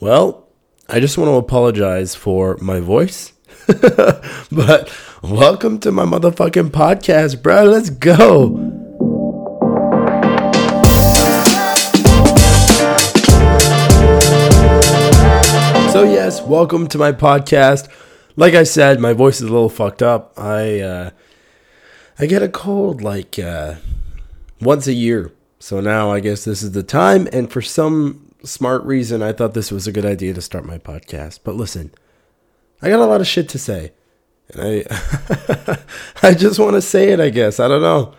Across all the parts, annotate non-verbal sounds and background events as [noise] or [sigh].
Well, I just want to apologize for my voice. [laughs] but welcome to my motherfucking podcast, bro. Let's go. So yes, welcome to my podcast. Like I said, my voice is a little fucked up. I uh I get a cold like uh once a year. So now I guess this is the time and for some smart reason, I thought this was a good idea to start my podcast. But listen, I got a lot of shit to say. And I [laughs] I just want to say it, I guess. I don't know.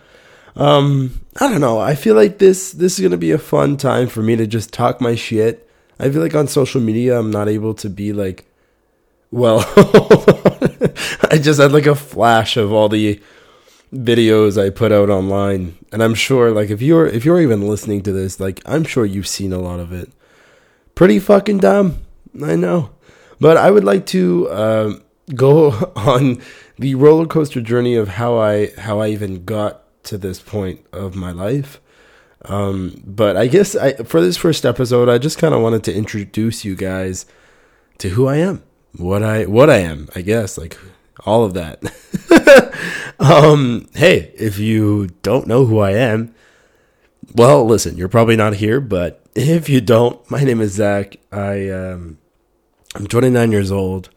Um, I don't know. I feel like this this is going to be a fun time for me to just talk my shit. I feel like on social media I'm not able to be like well, [laughs] I just had like a flash of all the videos I put out online, and I'm sure like if you're if you're even listening to this, like I'm sure you've seen a lot of it. Pretty fucking dumb, I know, but I would like to uh, go [laughs] on the roller coaster journey of how I how I even got to this point of my life. Um, but I guess I, for this first episode, I just kind of wanted to introduce you guys to who I am, what I what I am. I guess like all of that. [laughs] um, hey, if you don't know who I am, well, listen, you're probably not here, but if you don't, my name is Zach. I um, I'm 29 years old.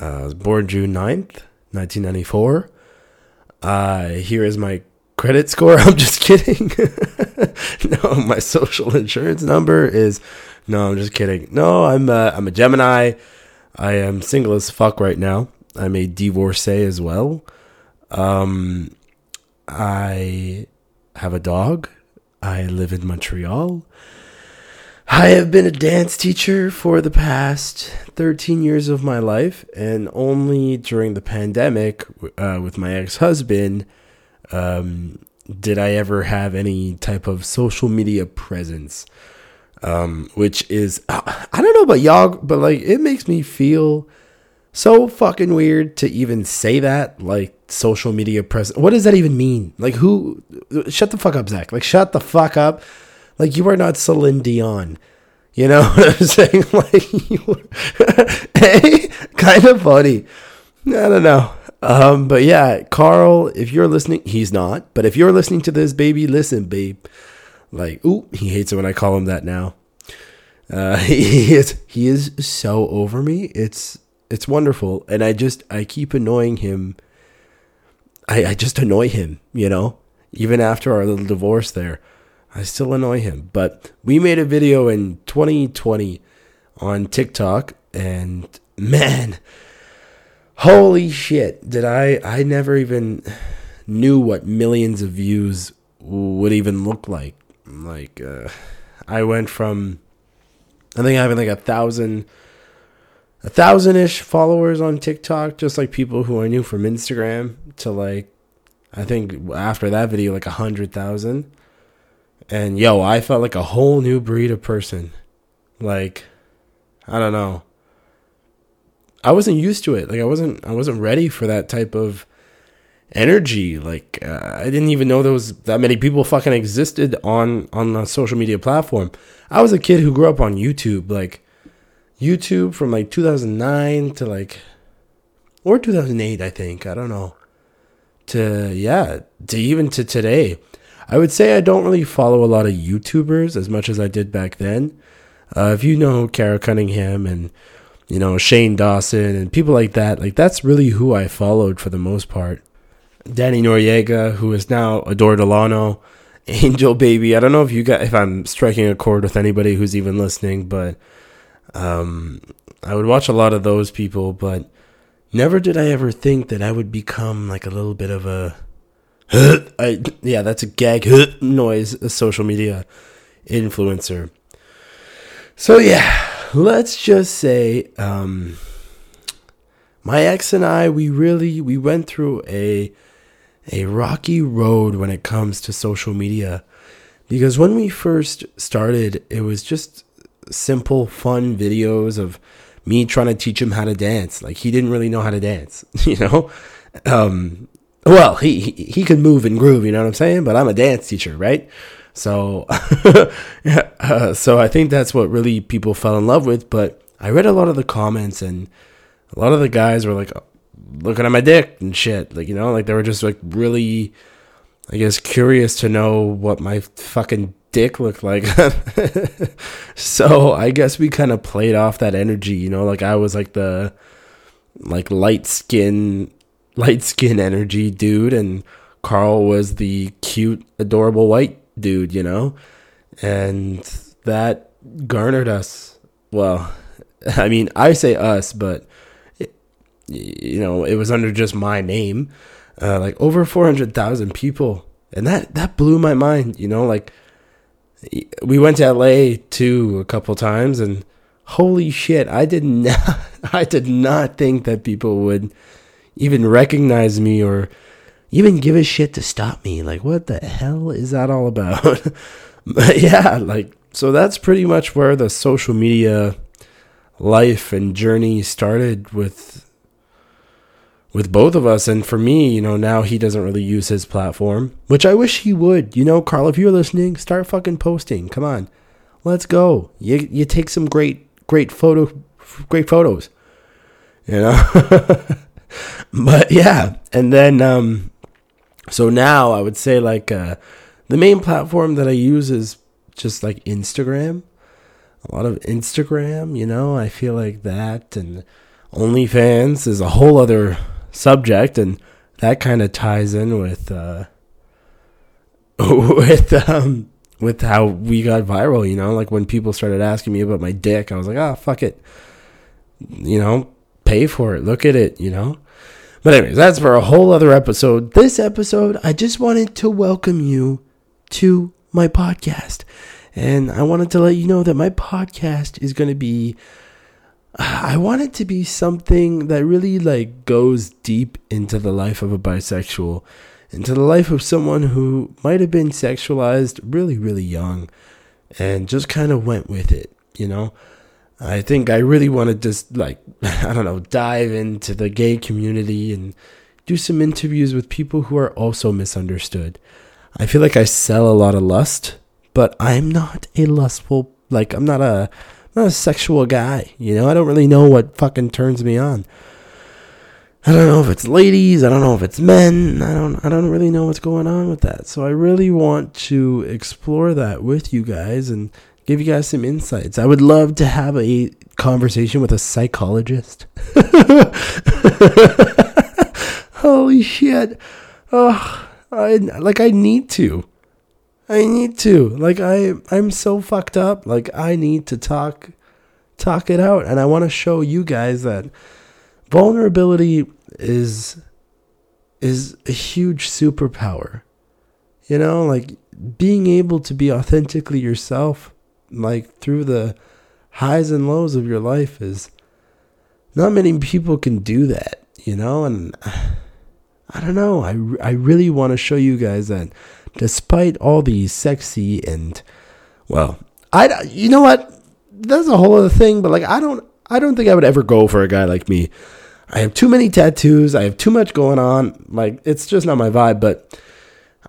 Uh, I was born June 9th, 1994. Uh, here is my credit score. [laughs] I'm just kidding. [laughs] no, my social insurance number is. No, I'm just kidding. No, I'm uh, I'm a Gemini. I am single as fuck right now. I'm a divorcee as well. Um, I have a dog. I live in Montreal. I have been a dance teacher for the past 13 years of my life, and only during the pandemic uh, with my ex husband um, did I ever have any type of social media presence. Um, which is, I don't know about y'all, but like it makes me feel so fucking weird to even say that like social media presence what does that even mean? Like who shut the fuck up zach. Like shut the fuck up. Like you are not celine dion. You know [laughs] what i'm saying? [laughs] Like you hey [laughs] kind of funny. I don't know. Um but yeah carl if you're listening he's not. But if you're listening to this baby listen babe. Like ooh he hates it when i call him that now. Uh he is he is so over me. It's it's wonderful, and I just I keep annoying him. I I just annoy him, you know. Even after our little divorce, there, I still annoy him. But we made a video in 2020 on TikTok, and man, holy shit! Did I I never even knew what millions of views would even look like. Like, uh, I went from I think I having like a thousand a thousand ish followers on TikTok, just like people who I knew from Instagram, to like, I think after that video, like a hundred thousand. And yo, I felt like a whole new breed of person. Like, I don't know. I wasn't used to it. Like, I wasn't, I wasn't ready for that type of energy. Like, uh, I didn't even know there was that many people fucking existed on on a social media platform. I was a kid who grew up on YouTube. Like, YouTube from like 2009 to like or 2008 I think. I don't know. To yeah to even to today. I would say I don't really follow a lot of YouTubers as much as I did back then. Uh, if you know Kara Cunningham and you know Shane Dawson and people like that like that's really who I followed for the most part. Danny Noriega who is now Adore Delano. [laughs] Angel Baby. I don't know if you got if I'm striking a chord with anybody who's even listening but um, I would watch a lot of those people, but never did I ever think that I would become like a little bit of a. [laughs] I, yeah, that's a gag [laughs] noise, a social media influencer. So yeah, let's just say um, my ex and I we really we went through a a rocky road when it comes to social media because when we first started it was just simple, fun videos of me trying to teach him how to dance. Like he didn't really know how to dance, [laughs] you know. Um, well, he, he he could move and groove, you know what I'm saying. But I'm a dance teacher, right? So, [laughs] uh, so I think that's what really people fell in love with. But I read a lot of the comments, and a lot of the guys were like looking at my dick and shit. Like you know, like they were just like really, I guess, curious to know what my fucking dick looked like. [laughs] so I guess we kind of played off that energy. You know, like I was like the like light skin, light skin energy dude, and Carl was the cute, adorable white dude, you know? And that garnered us. Well, [laughs] I mean, I say us, but, it, you know, it was under just my name. Uh, like over 400,000 people. And that, that blew my mind, you know? Like, we went to LA too a couple times and holy shit, I did not, [laughs] I did not think that people would even recognize me or even give a shit to stop me. Like, what the hell is that all about? [laughs] but yeah, like, so that's pretty much where the social media life and journey started with with both of us. And for me you know now he doesn't really use his platform which i wish he would. You know carl if you're listening start fucking posting. Come on. Let's go. You you take some great great photo great photos you know? [laughs] But yeah. And then um so now I would say like uh, the main platform that I use is just like Instagram. A lot of Instagram, you know, I feel like that and OnlyFans is a whole other subject and that kind of ties in with uh [laughs] with um with how we got viral, you know, like when people started asking me about my dick, I was like, "Ah, oh, fuck it." You know, pay for it. Look at it, you know? But anyways, that's for a whole other episode. This episode, I just wanted to welcome you to my podcast. And I wanted to let you know that my podcast is going to be I want it to be something that really like goes deep into the life of a bisexual, into the life of someone who might have been sexualized really really young and just kind of went with it, you know? I think I really want to just like [laughs] I don't know dive into the gay community and do some interviews with people who are also misunderstood. I feel like I sell a lot of lust, but I'm not a lustful like I'm not a not a sexual guy, you know? I don't really know what fucking turns me on. I don't know if it's ladies, I don't know if it's men. I don't I don't really know what's going on with that. So I really want to explore that with you guys and give you guys some insights. I would love to have a conversation with a psychologist. [laughs] Holy shit. Oh, I like I need to. I need to. Like I I'm so fucked up. Like I need to talk talk it out and I want to show you guys that vulnerability is is a huge superpower. You know, like being able to be authentically yourself like through the highs and lows of your life is not many people can do that, you know? And I don't know. I, I really want to show you guys that despite all the sexy and, well, I, you know what? That's a whole other thing, but like, I don't, I don't think I would ever go for a guy like me. I have too many tattoos. I have too much going on. Like, it's just not my vibe, but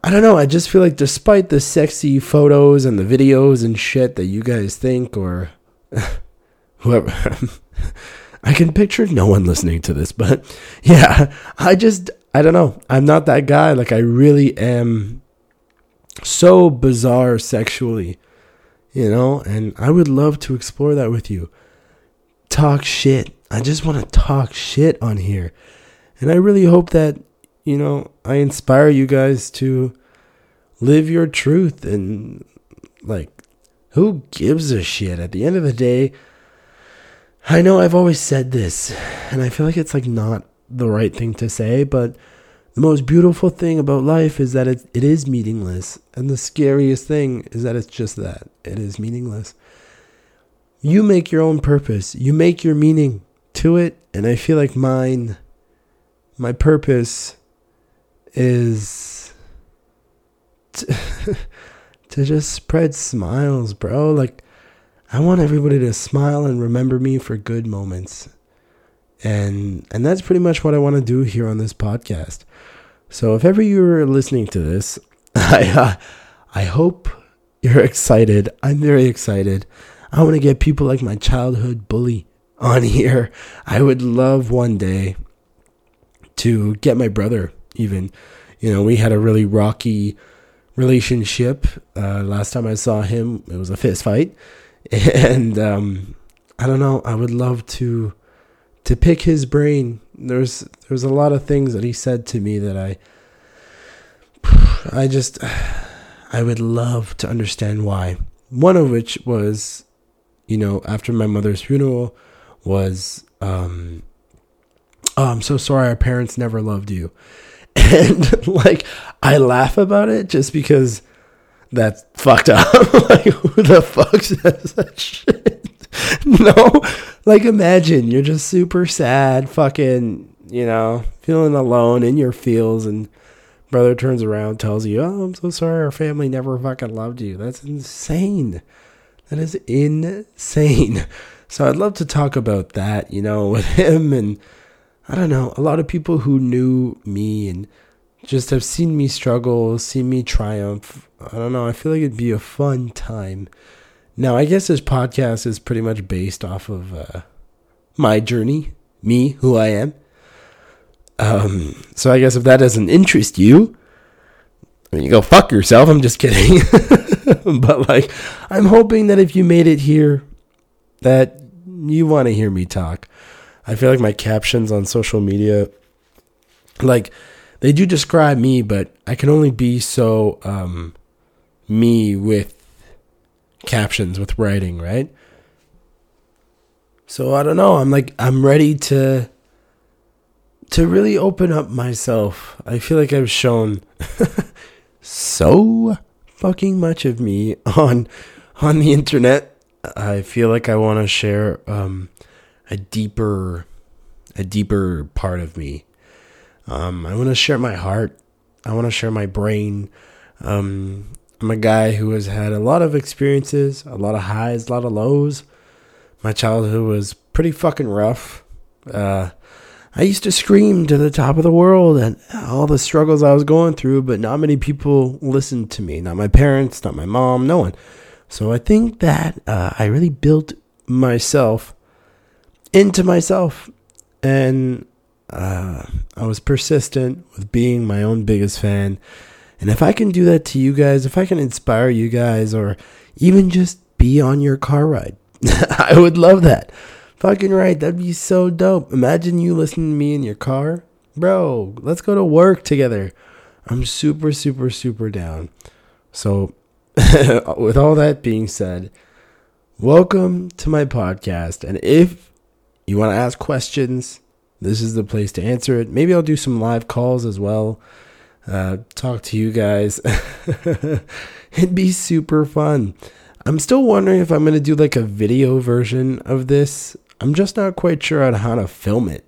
I don't know. I just feel like despite the sexy photos and the videos and shit that you guys think or [laughs] whoever [laughs] I can picture no one listening to this, but [laughs] yeah, I just I don't know. I'm not that guy. Like I really am so bizarre sexually, you know, and I would love to explore that with you. Talk shit. I just want to talk shit on here. And I really hope that you know, I inspire you guys to live your truth and like who gives a shit at the end of the day I know I've always said this and I feel like it's like not the right thing to say but the most beautiful thing about life is that it, it is meaningless and the scariest thing is that it's just that it is meaningless you make your own purpose you make your meaning to it and I feel like mine my purpose is to, [laughs] to just spread smiles, bro. Like, I want everybody to smile and remember me for good moments. And and that's pretty much what I want to do here on this podcast. So if ever you're listening to this, [laughs] I uh, I hope you're [laughs] excited. I'm very excited. I want to get people like my childhood bully on [laughs] here. I would love one day to get my brother even. You know, we had a really rocky relationship. Uh, last time I saw him, it was a fist fight. And um, I don't know, I would love to to pick his brain. There's there's a lot of things that he said to me that I I just I would love to understand why. One of which was, you know, after my mother's funeral was um oh, I'm so sorry our parents never loved you. [laughs] And like I laugh about it just because that's fucked up. [laughs] like who the fuck says that shit? [laughs] no. Like imagine you're just super sad, fucking, you know, feeling alone in your feels and brother turns around, tells you, Oh, I'm so sorry our family never fucking loved you. That's insane. That is insane. So I'd love to talk about that, you know, [laughs] with him and I don't know, a lot of people who knew me and just have seen me struggle, seen me triumph. I don't know, I feel like it'd be a fun time. Now, I guess this podcast is pretty much based off of uh, my journey, me, who I am. Um, so I guess if that doesn't interest you, I mean, you go fuck yourself. I'm just kidding. [laughs] but like, I'm hoping that if you made it here, that you want to hear me talk. I feel like my captions on social media, like they do describe me, but I can only be so um, me with captions, with writing, right? So I don't know. I'm like I'm ready to to really open up myself. I feel like I've shown [laughs] so fucking much of me on on the internet. I feel like I want to share um, a deeper a deeper part of me. Um, I want to share my heart. I want to share my brain. Um, I'm a guy who has had a lot of experiences, a lot of highs, a lot of lows. My childhood was pretty fucking rough. Uh, I used to scream to the top of the world and all the struggles I was going through, but not many people listened to me. Not my parents, not my mom, no one. So I think that uh, I really built myself into myself. And uh, I was persistent with being my own biggest fan. And if I can do that to you guys, if I can inspire you guys, or even just be on your car ride, [laughs] I would love that. Fucking right. That'd be so dope. Imagine you listening to me in your car. Bro, let's go to work together. I'm super, super, super down. So, [laughs] with all that being said, welcome to my podcast. And if you want to ask questions, this is the place to answer it. Maybe I'll do some live calls as well. Uh, talk to you guys. [laughs] It'd be super fun. I'm still wondering if I'm going to do like a video version of this. I'm just not quite sure on how to film it.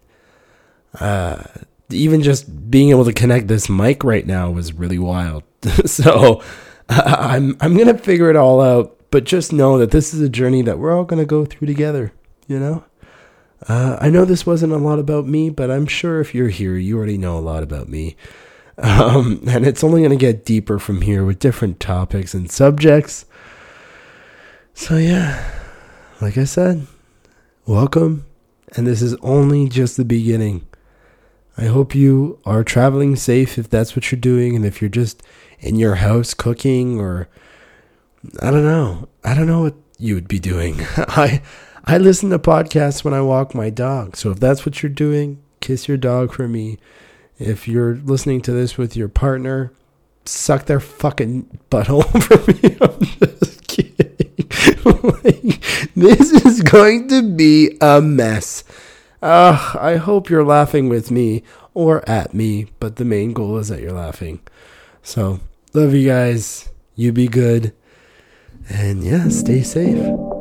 Uh, even just being able to connect this mic right now was really wild. [laughs] so uh, [laughs] I'm I'm gonna figure it all out. But just know that this is a journey that we're all gonna go through together. You know. Uh, I know this wasn't a lot about me, but I'm sure if you're here, you already know a lot about me. Um, and it's only going to get deeper from here with different topics and subjects. So, yeah, like I said, welcome. And this is only just the beginning. I hope you are traveling safe if that's what you're doing. And if you're just in your house cooking or I don't know, I don't know what you would be doing. [laughs] I I listen to podcasts when I walk my dog. So if that's what you're doing, kiss your dog for me. If you're listening to this with your partner, suck their fucking butthole [laughs] for me. I'm just kidding. [laughs] like, this is going to be a mess. Uh, I hope you're laughing with me or at me, but the main goal is that you're laughing. So, love you guys. You be good. And yeah, stay safe.